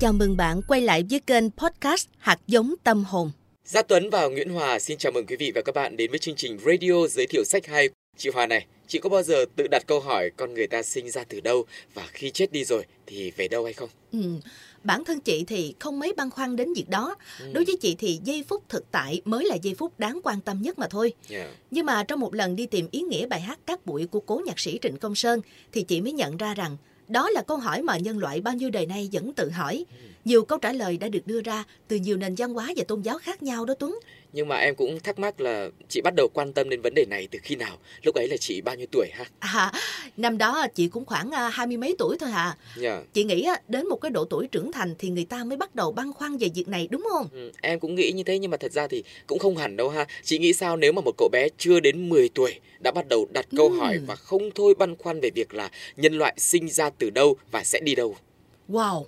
Chào mừng bạn quay lại với kênh podcast Hạt giống tâm hồn. Gia Tuấn và Nguyễn Hòa xin chào mừng quý vị và các bạn đến với chương trình radio giới thiệu sách hay. Chị Hòa này, chị có bao giờ tự đặt câu hỏi con người ta sinh ra từ đâu và khi chết đi rồi thì về đâu hay không? Ừ, bản thân chị thì không mấy băn khoăn đến việc đó. Ừ. Đối với chị thì giây phút thực tại mới là giây phút đáng quan tâm nhất mà thôi. Yeah. Nhưng mà trong một lần đi tìm ý nghĩa bài hát Cát bụi của cố nhạc sĩ Trịnh Công Sơn thì chị mới nhận ra rằng đó là câu hỏi mà nhân loại bao nhiêu đời nay vẫn tự hỏi. Nhiều câu trả lời đã được đưa ra từ nhiều nền văn hóa và tôn giáo khác nhau đó Tuấn. Nhưng mà em cũng thắc mắc là chị bắt đầu quan tâm đến vấn đề này từ khi nào? Lúc ấy là chị bao nhiêu tuổi ha? À, năm đó chị cũng khoảng à, hai mươi mấy tuổi thôi à. Yeah. Chị nghĩ á, đến một cái độ tuổi trưởng thành thì người ta mới bắt đầu băn khoăn về việc này đúng không? Ừ, em cũng nghĩ như thế nhưng mà thật ra thì cũng không hẳn đâu ha. Chị nghĩ sao nếu mà một cậu bé chưa đến 10 tuổi đã bắt đầu đặt câu Ừm. hỏi và không thôi băn khoăn về việc là nhân loại sinh ra từ đâu và sẽ đi đâu? Wow!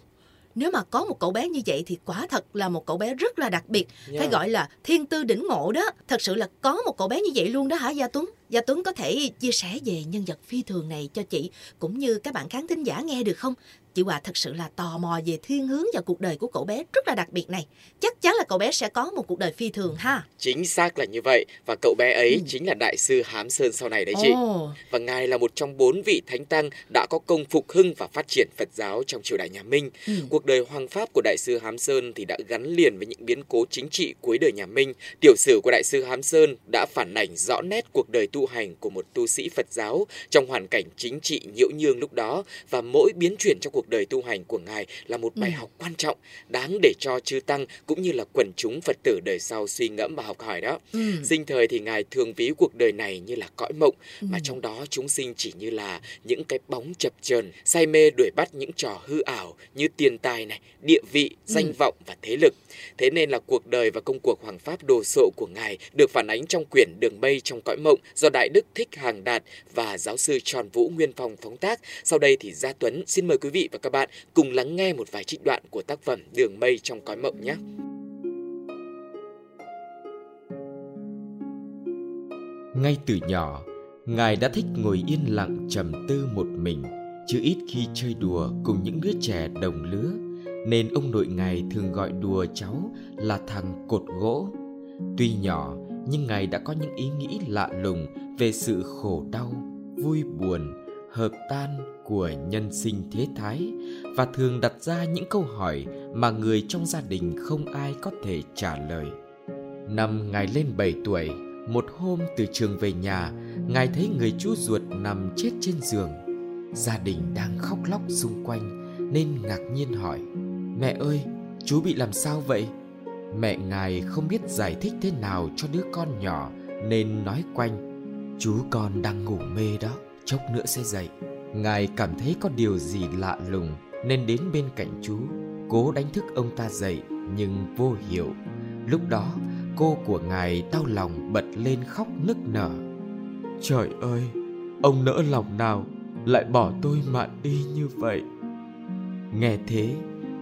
Nếu mà có một cậu bé như vậy thì quả thật là một cậu bé rất là đặc biệt. Phải Yeah. gọi là thiên tư đỉnh ngộ đó. Thật sự là có một cậu bé như vậy luôn đó hả Gia Tuấn? Gia Tuấn có thể chia sẻ về nhân vật phi thường này cho chị cũng như các bạn khán thính giả nghe được không? Chị Hòa thật sự là tò mò về thiên hướng và cuộc đời của cậu bé rất là đặc biệt này. Chắc chắn là cậu bé sẽ có một cuộc đời phi thường ha. Chính xác là như vậy và cậu bé ấy Ừ. chính là đại sư Hám Sơn sau này đấy chị. Ồ, Và ngài là một trong bốn vị thánh tăng đã có công phục hưng và phát triển Phật giáo trong triều đại nhà Minh. ừ. Cuộc đời hoàng pháp của đại sư Hám Sơn thì đã gắn liền với những biến cố chính trị cuối đời nhà Minh. Tiểu sử của đại sư Hám Sơn đã phản ảnh rõ nét cuộc đời tu hành của một tu sĩ Phật giáo trong hoàn cảnh chính trị nhiễu nhương lúc đó và mỗi biến chuyển trong cuộc đời tu hành của ngài là một bài Ừ. học quan trọng đáng để cho chư tăng cũng như là quần chúng Phật tử đời sau suy ngẫm và học hỏi đó. Ừ. Sinh thời thì ngài thường ví cuộc đời này như là cõi mộng mà Ừ. trong đó chúng sinh chỉ như là những cái bóng chập chờn, say mê đuổi bắt những trò hư ảo như tiền tài này, địa vị, danh Ừ. vọng và thế lực. Thế nên là cuộc đời và công cuộc hoàng pháp đồ sộ của ngài được phản ánh trong quyển Đường mây trong cõi mộng do Đại Đức Thích Hàng Đạt và giáo sư Tròn Vũ Nguyên Phong phóng tác. Sau đây thì Gia Tuấn xin mời quý vị và các bạn cùng lắng nghe một vài trích đoạn của tác phẩm Đường mây trong cõi mộng nhé. Ngay từ nhỏ, Ngài đã thích ngồi yên lặng trầm tư một mình, chứ ít khi chơi đùa cùng những đứa trẻ đồng lứa, nên ông nội Ngài thường gọi đùa cháu là thằng cột gỗ. Tuy nhỏ, nhưng Ngài đã có những ý nghĩ lạ lùng về sự khổ đau, vui buồn, hợp tan của nhân sinh thế thái và thường đặt ra những câu hỏi mà người trong gia đình không ai có thể trả lời. Năm Ngài lên 7 tuổi, một hôm từ trường về nhà, Ngài thấy người chú ruột nằm chết trên giường. Gia đình đang khóc lóc xung quanh nên ngạc nhiên hỏi Mẹ ơi, chú bị làm sao vậy? Mẹ Ngài không biết giải thích thế nào cho đứa con nhỏ nên nói quanh Chú con đang ngủ mê đó, chốc nữa sẽ dậy. Ngài cảm thấy có điều gì lạ lùng nên đến bên cạnh chú, cố đánh thức ông ta dậy nhưng vô hiệu. Lúc đó, cô của ngài đau lòng bật lên khóc nức nở. Trời ơi, ông nỡ lòng nào lại bỏ tôi mà đi như vậy? Nghe thế,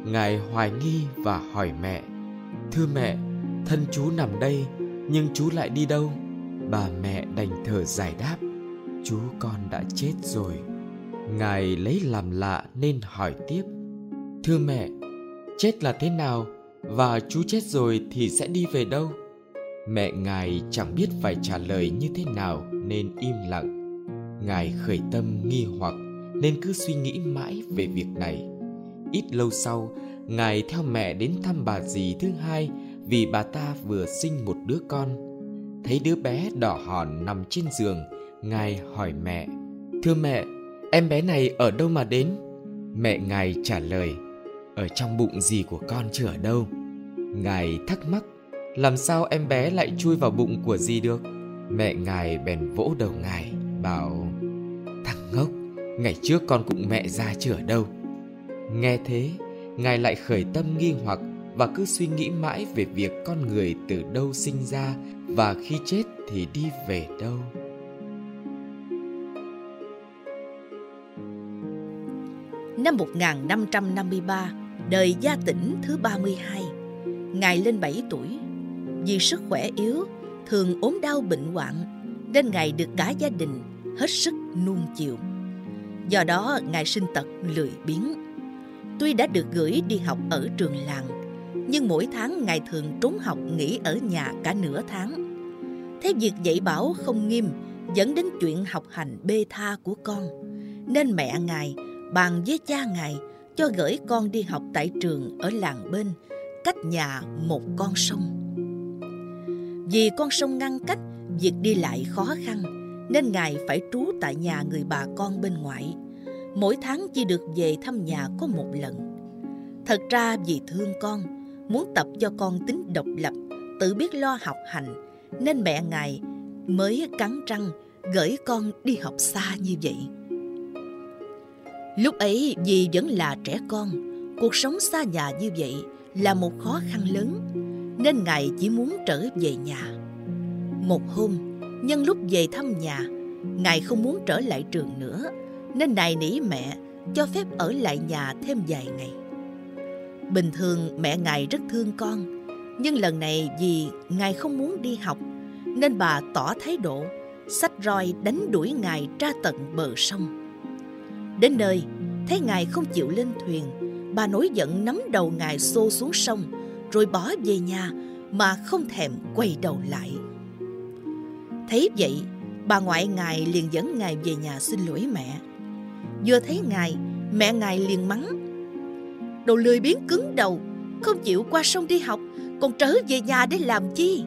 ngài hoài nghi và hỏi mẹ. Thưa mẹ, thân chú nằm đây, nhưng chú lại đi đâu? Bà mẹ đành thở giải đáp. Chú con đã chết rồi. Ngài lấy làm lạ nên hỏi tiếp. Thưa mẹ, chết là thế nào? Và chú chết rồi thì sẽ đi về đâu? Mẹ ngài chẳng biết phải trả lời như thế nào nên im lặng. Ngài khởi tâm nghi hoặc nên cứ suy nghĩ mãi về việc này. Ít lâu sau, ngài theo mẹ đến thăm bà dì thứ hai vì bà ta vừa sinh một đứa con. Thấy đứa bé đỏ hòn nằm trên giường, ngài hỏi mẹ: "Thưa mẹ, em bé này ở đâu mà đến?" Mẹ ngài trả lời: "Ở trong bụng gì của con chứ ở đâu." Ngài thắc mắc làm sao em bé lại chui vào bụng của dì được Mẹ ngài bèn vỗ đầu ngài Bảo Thằng ngốc Ngày trước con cũng mẹ ra chứ ở đâu Nghe thế Ngài lại khởi tâm nghi hoặc Và cứ suy nghĩ mãi về việc con người từ đâu sinh ra Và khi chết thì đi về đâu Năm 1553, đời gia tỉnh thứ 32, Ngài lên 7 tuổi. Vì sức khỏe yếu, thường ốm đau bệnh hoạn, nên Ngài được cả gia đình hết sức nuông chiều. Do đó, Ngài sinh tật lười biếng. Tuy đã được gửi đi học ở trường làng, nhưng mỗi tháng ngài thường trốn học nghỉ ở nhà cả nửa tháng. Thế việc dạy bảo không nghiêm dẫn đến chuyện học hành bê tha của con, nên mẹ ngài bàn với cha ngài cho gửi con đi học tại trường ở làng bên, cách nhà một con sông. Vì con sông ngăn cách, việc đi lại khó khăn, nên ngài phải trú tại nhà người bà con bên ngoại. Mỗi tháng chỉ được về thăm nhà có một lần. Thật ra vì thương con, muốn tập cho con tính độc lập, tự biết lo học hành, nên mẹ ngài mới cắn răng gửi con đi học xa như vậy. Lúc ấy vì vẫn là trẻ con, cuộc sống xa nhà như vậy là một khó khăn lớn, nên Ngài chỉ muốn trở về nhà. Một hôm, nhân lúc về thăm nhà, Ngài không muốn trở lại trường nữa, nên nài nỉ mẹ cho phép ở lại nhà thêm vài ngày. Bình thường mẹ Ngài rất thương con, nhưng lần này vì Ngài không muốn đi học, nên bà tỏ thái độ, sách roi đánh đuổi Ngài ra tận bờ sông. Đến nơi, thấy ngài không chịu lên thuyền, bà nổi giận nắm đầu ngài xô xuống sông, rồi bỏ về nhà mà không thèm quay đầu lại. Thấy vậy, bà ngoại ngài liền dẫn ngài về nhà xin lỗi mẹ. Vừa thấy ngài, mẹ ngài liền mắng. Đồ lười biếng cứng đầu, không chịu qua sông đi học, còn trở về nhà để làm chi?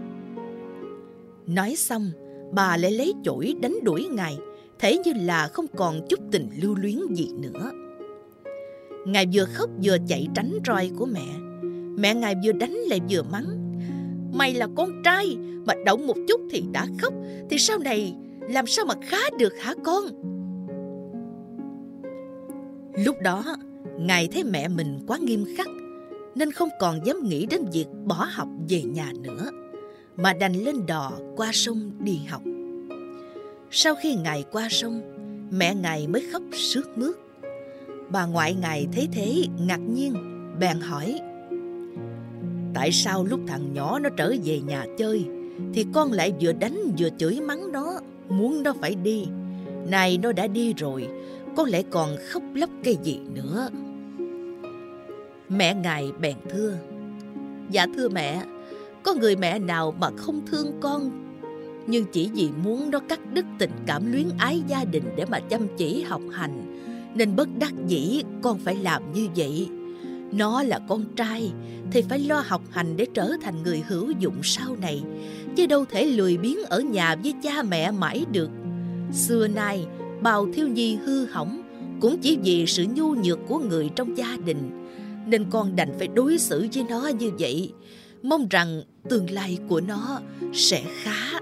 Nói xong, bà lại lấy chổi đánh đuổi ngài, thế như là không còn chút tình lưu luyến gì nữa. Ngài vừa khóc vừa chạy tránh roi của mẹ. Mẹ ngài vừa đánh lại vừa mắng. Mày là con trai mà động một chút thì đã khóc thì sau này làm sao mà khá được hả con? Lúc đó, ngài thấy mẹ mình quá nghiêm khắc nên không còn dám nghĩ đến việc bỏ học về nhà nữa mà đành lên đò qua sông đi học. Sau khi ngài qua sông, mẹ ngài mới khóc sướt mướt. Bà ngoại ngài thấy thế ngạc nhiên, bèn hỏi. Tại sao lúc thằng nhỏ nó trở về nhà chơi, thì con lại vừa đánh vừa chửi mắng nó, muốn nó phải đi. Này nó đã đi rồi, có lẽ còn khóc lóc cái gì nữa. Mẹ ngài bèn thưa. Dạ thưa mẹ, có người mẹ nào mà không thương con nhưng chỉ vì muốn nó cắt đứt tình cảm luyến ái gia đình để mà chăm chỉ học hành nên bất đắc dĩ con phải làm như vậy nó là con trai thì phải lo học hành để trở thành người hữu dụng sau này chứ đâu thể lười biếng ở nhà với cha mẹ mãi được xưa nay bào thiếu nhi hư hỏng, cũng chỉ vì sự nhu nhược của người trong gia đình, nên con đành phải đối xử với nó như vậy mong rằng tương lai của nó sẽ khá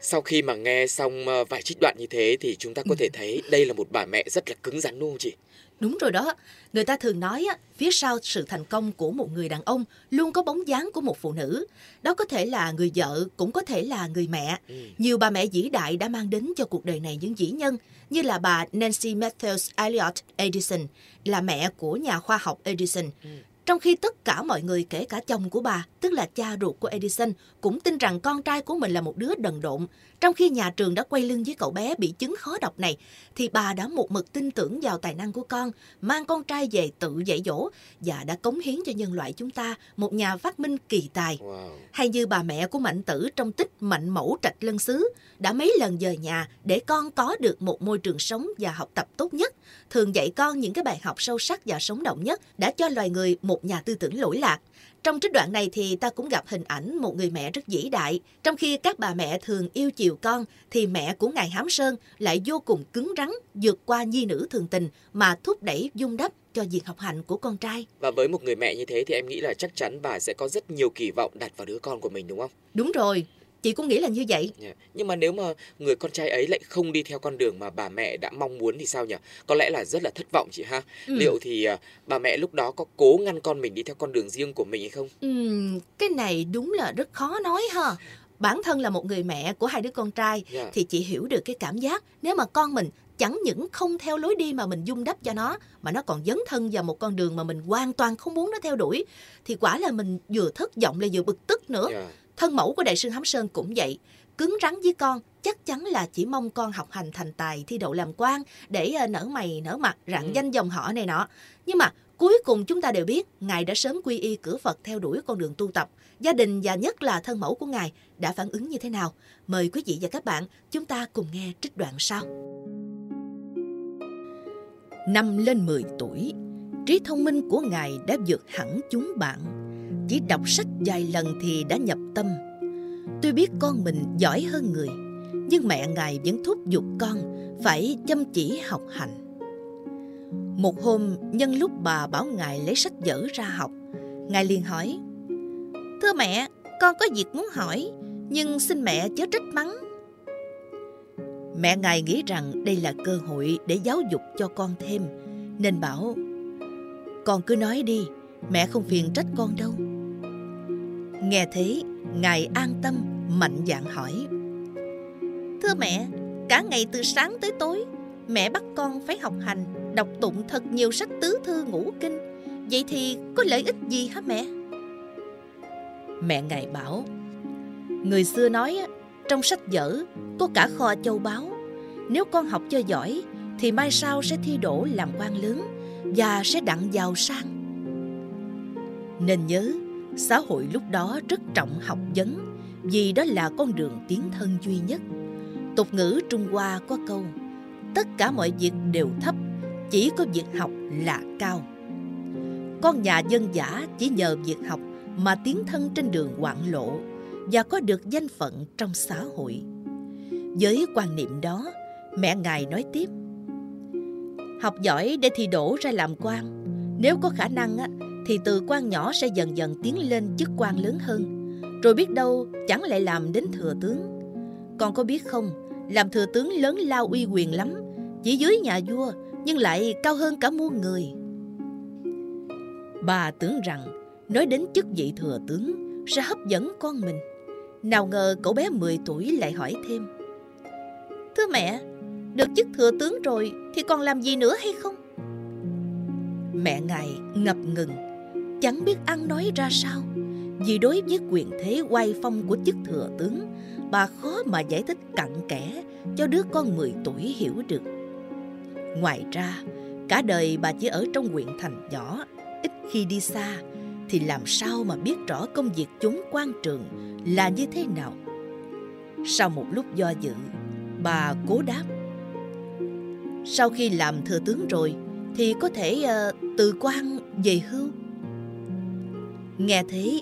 Sau khi mà nghe xong ờ, vài trích đoạn như thế thì chúng ta có thể thấy đây là một bà mẹ rất là cứng rắn, đúng không chị? Đúng rồi đó. Người ta thường nói á, phía sau sự thành công của một người đàn ông luôn có bóng dáng của một phụ nữ. Đó có thể là người vợ, cũng có thể là người mẹ. Ừ. Nhiều bà mẹ vĩ đại đã mang đến cho cuộc đời này những vĩ nhân, như là bà Nancy Matthews Elliot Edison, là mẹ của nhà khoa học Edison. Ừ. Trong khi tất cả mọi người kể cả chồng của bà, tức là cha ruột của Edison, cũng tin rằng con trai của mình là một đứa đần độn. Trong khi nhà trường đã quay lưng với cậu bé bị chứng khó độc này, thì bà đã một mực tin tưởng vào tài năng của con, mang con trai về tự dạy dỗ và đã cống hiến cho nhân loại chúng ta một nhà phát minh kỳ tài. Wow. Hay như bà mẹ của Mạnh Tử trong tích Mạnh Mẫu Trạch Lân Xứ đã mấy lần dời nhà để con có được một môi trường sống và học tập tốt nhất, thường dạy con những cái bài học sâu sắc và sống động nhất đã cho loài người một nhà tư tưởng lỗi lạc. Trong trích đoạn này thì ta cũng gặp hình ảnh một người mẹ rất vĩ đại. Trong khi các bà mẹ thường yêu chiều con, thì mẹ của ngài Hám Sơn lại vô cùng cứng rắn, vượt qua nhi nữ thường tình mà thúc đẩy dung đắp cho việc học hành của con trai. Và với một người mẹ như thế thì em nghĩ là chắc chắn bà sẽ có rất nhiều kỳ vọng đặt vào đứa con của mình đúng không? Đúng rồi, chị cũng nghĩ là như vậy yeah. Dạ. nhưng mà nếu mà người con trai ấy lại không đi theo con đường mà bà mẹ đã mong muốn thì sao nhỉ có lẽ là rất là thất vọng chị ha ừ. liệu thì uh, bà mẹ lúc đó có cố ngăn con mình đi theo con đường riêng của mình hay không ừ, cái này đúng là rất khó nói ha bản thân là một người mẹ của hai đứa con trai yeah. Dạ. thì chị hiểu được cái cảm giác nếu mà con mình chẳng những không theo lối đi mà mình dung đắp cho nó mà nó còn dấn thân vào một con đường mà mình hoàn toàn không muốn nó theo đuổi thì quả là mình vừa thất vọng lại vừa bực tức nữa yeah. Thân mẫu của đại sư Hám Sơn cũng vậy, cứng rắn với con chắc chắn là chỉ mong con học hành thành tài thi đậu làm quan để ờ, nở mày nở mặt rạng Ừ. danh dòng họ này nọ. Nhưng mà cuối cùng chúng ta đều biết Ngài đã sớm quy y cửa Phật theo đuổi con đường tu tập. Gia đình và nhất là thân mẫu của Ngài đã phản ứng như thế nào? Mời quý vị và các bạn chúng ta cùng nghe trích đoạn sau. Năm lên 10 tuổi, trí thông minh của Ngài đã vượt hẳn chúng bạn. Chỉ đọc sách vài lần thì đã nhập tâm. Tôi biết con mình giỏi hơn người, nhưng mẹ Ngài vẫn thúc giục con phải chăm chỉ học hành. Một hôm, nhân lúc bà bảo Ngài lấy sách vở ra học, Ngài liền hỏi Thưa mẹ, con có việc muốn hỏi, nhưng xin mẹ chớ trách mắng. Mẹ Ngài nghĩ rằng đây là cơ hội để giáo dục cho con thêm, nên bảo Con cứ nói đi, mẹ không phiền trách con đâu. Nghe thế, Ngài an tâm, mạnh dạn hỏi Thưa mẹ, cả ngày từ sáng tới tối, mẹ bắt con phải học hành, đọc tụng thật nhiều sách tứ thư ngũ kinh. Vậy thì có lợi ích gì hả mẹ? Mẹ Ngài bảo Người xưa nói trong sách vở có cả kho châu báu. Nếu con học cho giỏi thì mai sau sẽ thi đỗ làm quan lớn và sẽ đặng giàu sang. Nên nhớ, xã hội lúc đó rất trọng học vấn vì đó là con đường tiến thân duy nhất. Tục ngữ Trung Hoa có câu Tất cả mọi việc đều thấp, chỉ có việc học là cao. Con nhà dân giả chỉ nhờ việc học mà tiến thân trên đường hoạn lộ và có được danh phận trong xã hội. Với quan niệm đó, mẹ ngài nói tiếp Học giỏi để thi đỗ ra làm quan Nếu có khả năng á, thì từ quan nhỏ sẽ dần dần tiến lên chức quan lớn hơn. Rồi biết đâu chẳng lại làm đến thừa tướng. Con có biết không, làm thừa tướng lớn lao uy quyền lắm Chỉ dưới nhà vua nhưng lại cao hơn cả muôn người. Bà tưởng rằng nói đến chức vị thừa tướng sẽ hấp dẫn con mình. Nào ngờ cậu bé 10 tuổi lại hỏi thêm. Thưa mẹ, được chức thừa tướng rồi thì còn làm gì nữa hay không? Mẹ ngài ngập ngừng, chẳng biết ăn nói ra sao. Vì đối với quyền thế oai phong của chức thừa tướng, bà khó mà giải thích cặn kẽ cho đứa con 10 tuổi hiểu được. Ngoài ra, cả đời bà chỉ ở trong huyện thành nhỏ, ít khi đi xa, thì làm sao mà biết rõ công việc chúng quan trường là như thế nào. Sau một lúc do dự, bà cố đáp sau khi làm thừa tướng rồi thì có thể uh, từ quan về hưu nghe thế,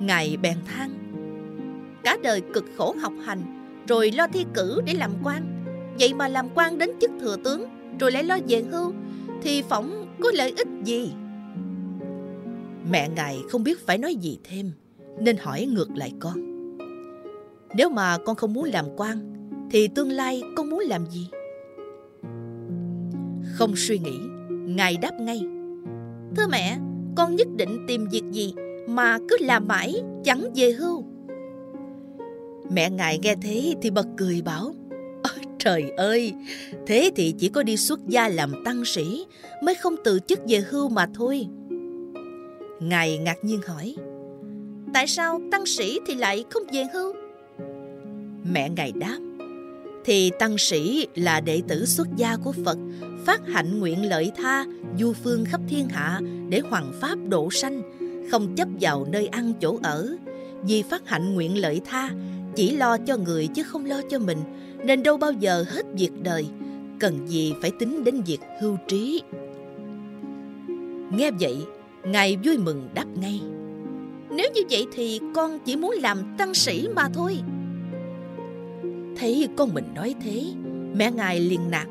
ngài bèn than, cả đời cực khổ học hành, rồi lo thi cử để làm quan. Vậy mà làm quan đến chức thừa tướng, rồi lại lo về hưu, thì phỏng có lợi ích gì? Mẹ ngài không biết phải nói gì thêm, nên hỏi ngược lại con, nếu mà con không muốn làm quan, thì tương lai con muốn làm gì? Không suy nghĩ, ngài đáp ngay, thưa mẹ, con nhất định tìm việc gì mà cứ làm mãi chẳng về hưu. Mẹ ngài nghe thế thì bật cười bảo trời ơi thế thì chỉ có đi xuất gia làm tăng sĩ mới không từ chức về hưu mà thôi. Ngài ngạc nhiên hỏi tại sao tăng sĩ thì lại không về hưu? Mẹ ngài đáp thì tăng sĩ là đệ tử xuất gia của Phật, phát hạnh nguyện lợi tha, du phương khắp thiên hạ để hoàng pháp độ sanh, không chấp vào nơi ăn chỗ ở. Vì phát hạnh nguyện lợi tha, chỉ lo cho người chứ không lo cho mình, nên đâu bao giờ hết việc đời, cần gì phải tính đến việc hưu trí. Nghe vậy, Ngài vui mừng đáp ngay. Nếu như vậy thì con chỉ muốn làm tăng sĩ mà thôi. Thấy con mình nói thế, mẹ ngài liền nạt.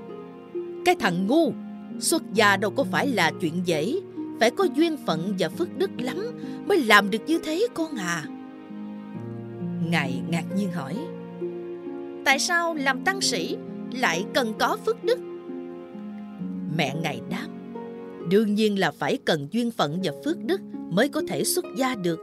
Cái thằng ngu, xuất gia đâu có phải là chuyện dễ, phải có duyên phận và phước đức lắm mới làm được như thế con à. Ngài ngạc nhiên hỏi, tại sao làm tăng sĩ lại cần có phước đức? Mẹ ngài đáp, đương nhiên là phải cần duyên phận và phước đức mới có thể xuất gia được.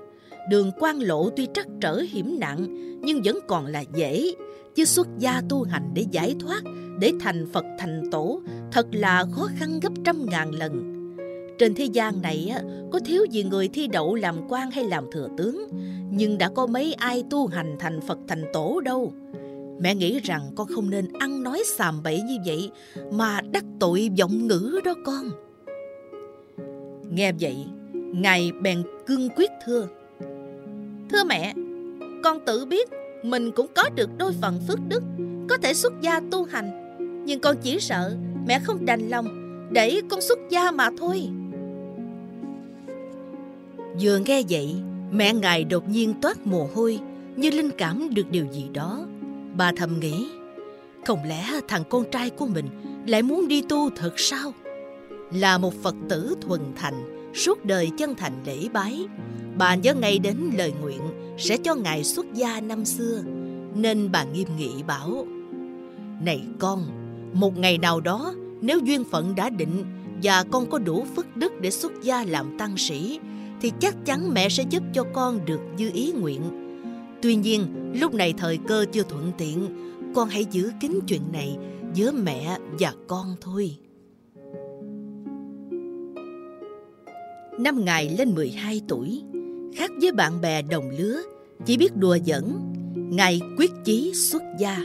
Đường quan lộ tuy trắc trở hiểm nặng nhưng vẫn còn là dễ chứ xuất gia tu hành để giải thoát để thành phật thành tổ thật là khó khăn gấp trăm ngàn lần trên thế gian này á, có thiếu gì người thi đậu làm quan hay làm thừa tướng nhưng đã có mấy ai tu hành thành phật thành tổ đâu Mẹ nghĩ rằng con không nên ăn nói xàm bậy như vậy mà đắc tội vọng ngữ đó con. Nghe vậy, Ngài bèn cương quyết thưa. Thưa mẹ, con tự biết mình cũng có được đôi phần phước đức, có thể xuất gia tu hành. Nhưng con chỉ sợ mẹ không đành lòng để con xuất gia mà thôi. Vừa nghe vậy, mẹ ngài đột nhiên toát mồ hôi như linh cảm được điều gì đó. Bà thầm nghĩ, không lẽ thằng con trai của mình lại muốn đi tu thật sao? Là một Phật tử thuần thành, suốt đời chân thành lễ bái, bà nhớ ngay đến lời nguyện sẽ cho ngài xuất gia năm xưa, nên bà nghiêm nghị bảo, Này con, một ngày nào đó nếu duyên phận đã định và con có đủ phước đức để xuất gia làm tăng sĩ thì chắc chắn mẹ sẽ giúp cho con được như ý nguyện. Tuy nhiên, lúc này thời cơ chưa thuận tiện, con hãy giữ kín chuyện này giữa mẹ và con thôi. Năm ngày lên 12 tuổi, khác với bạn bè đồng lứa, chỉ biết đùa giỡn, Ngài quyết chí xuất gia,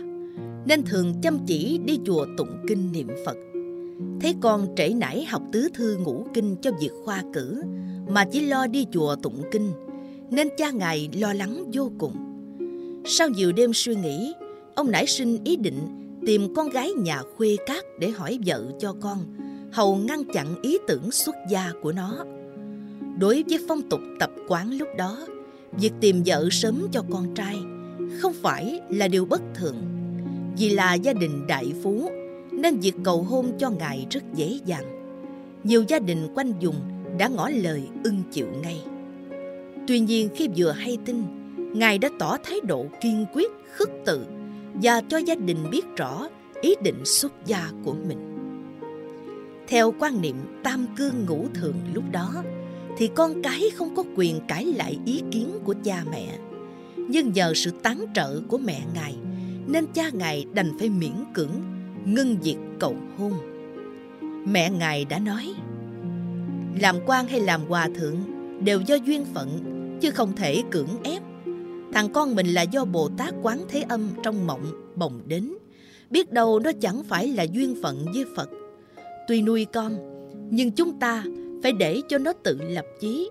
nên thường chăm chỉ đi chùa tụng kinh niệm Phật. Thấy con trễ nải học tứ thư ngũ kinh cho việc khoa cử, mà chỉ lo đi chùa tụng kinh, nên cha ngài lo lắng vô cùng. Sau nhiều đêm suy nghĩ, ông nảy sinh ý định tìm con gái nhà khuê cát để hỏi vợ cho con, hầu ngăn chặn ý tưởng xuất gia của nó. Đối với phong tục tập quán lúc đó, việc tìm vợ sớm cho con trai không phải là điều bất thường. Vì là gia đình đại phú nên việc cầu hôn cho ngài rất dễ dàng. Nhiều gia đình quanh vùng đã ngỏ lời ưng chịu ngay. Tuy nhiên khi vừa hay tin, ngài đã tỏ thái độ kiên quyết, khước từ và cho gia đình biết rõ ý định xuất gia của mình. Theo quan niệm tam cương ngũ thường lúc đó, thì con cái không có quyền cãi lại ý kiến của cha mẹ. Nhưng nhờ sự tán trợ của mẹ ngài, nên cha ngài đành phải miễn cưỡng ngưng việc cầu hôn. Mẹ ngài đã nói, làm quan hay làm hòa thượng đều do duyên phận, chứ không thể cưỡng ép. Thằng con mình là do Bồ Tát Quán Thế Âm trong mộng bồng đến. Biết đâu nó chẳng phải là duyên phận với Phật. Tuy nuôi con, nhưng chúng ta phải để cho nó tự lập chí.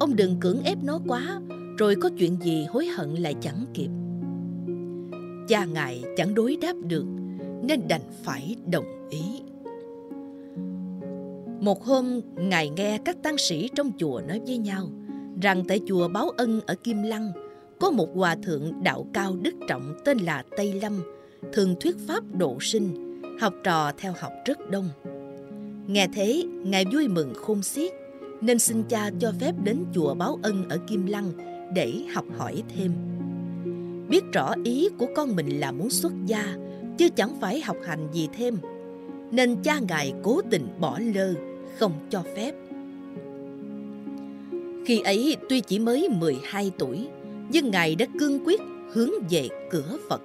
Ông đừng cưỡng ép nó quá, rồi có chuyện gì hối hận lại chẳng kịp. Cha ngài chẳng đối đáp được, nên đành phải đồng ý. Một hôm, Ngài nghe các tăng sĩ trong chùa nói với nhau rằng tại chùa Báo Ân ở Kim Lăng có một hòa thượng đạo cao đức trọng tên là Tây Lâm, thường thuyết pháp độ sinh, học trò theo học rất đông. Nghe thế, Ngài vui mừng khôn xiết, nên xin cha cho phép đến chùa Báo Ân ở Kim Lăng để học hỏi thêm. Biết rõ ý của con mình là muốn xuất gia, chứ chẳng phải học hành gì thêm, nên cha ngài cố tình bỏ lơ, không cho phép. Khi ấy tuy chỉ mới 12 tuổi, nhưng ngài đã cương quyết hướng về cửa Phật.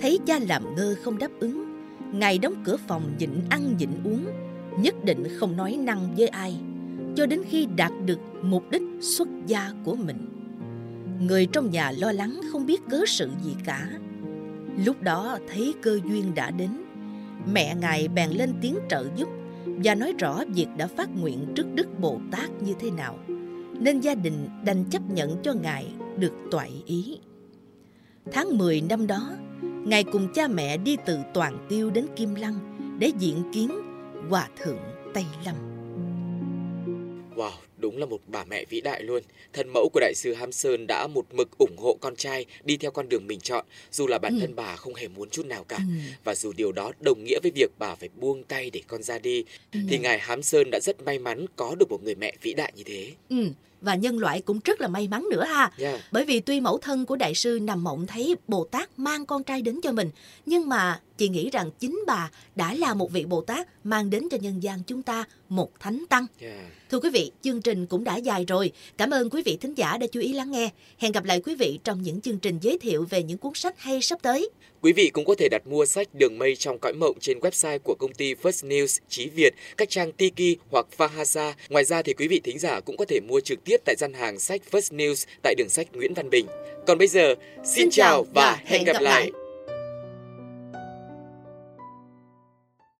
Thấy cha làm ngơ không đáp ứng, ngài đóng cửa phòng nhịn ăn nhịn uống, nhất định không nói năng với ai, cho đến khi đạt được mục đích xuất gia của mình. Người trong nhà lo lắng không biết cớ sự gì cả. Lúc đó thấy cơ duyên đã đến, mẹ ngài bèn lên tiếng trợ giúp và nói rõ việc đã phát nguyện trước Đức Bồ Tát như thế nào, nên gia đình đành chấp nhận cho ngài được toại ý. Tháng 10 năm đó, ngài cùng cha mẹ đi từ Toàn Tiêu đến Kim Lăng để diện kiến Hòa Thượng Tây Lâm. Wow, đúng là một bà mẹ vĩ đại luôn. Thân mẫu của đại sư Ham Sơn đã một mực ủng hộ con trai đi theo con đường mình chọn, dù là bản ừ. thân bà không hề muốn chút nào cả. Ừ. Và dù điều đó đồng nghĩa với việc bà phải buông tay để con ra đi, ừ. thì ngài Hám Sơn đã rất may mắn có được một người mẹ vĩ đại như thế. Ừ và nhân loại cũng rất là may mắn nữa ha. Yeah. Bởi vì tuy mẫu thân của đại sư nằm mộng thấy Bồ Tát mang con trai đến cho mình, nhưng mà chị nghĩ rằng chính bà đã là một vị Bồ Tát mang đến cho nhân gian chúng ta một thánh tăng. Yeah. Thưa quý vị, chương trình cũng đã dài rồi. Cảm ơn quý vị thính giả đã chú ý lắng nghe. Hẹn gặp lại quý vị trong những chương trình giới thiệu về những cuốn sách hay sắp tới. Quý vị cũng có thể đặt mua sách Đường Mây trong cõi mộng trên website của công ty First News Chí Việt, các trang Tiki hoặc Fahasa. Ngoài ra thì quý vị thính giả cũng có thể mua trực tiếp tại gian hàng sách First News tại đường sách Nguyễn Văn Bình. Còn bây giờ, xin, xin chào và hẹn gặp, lại. lại.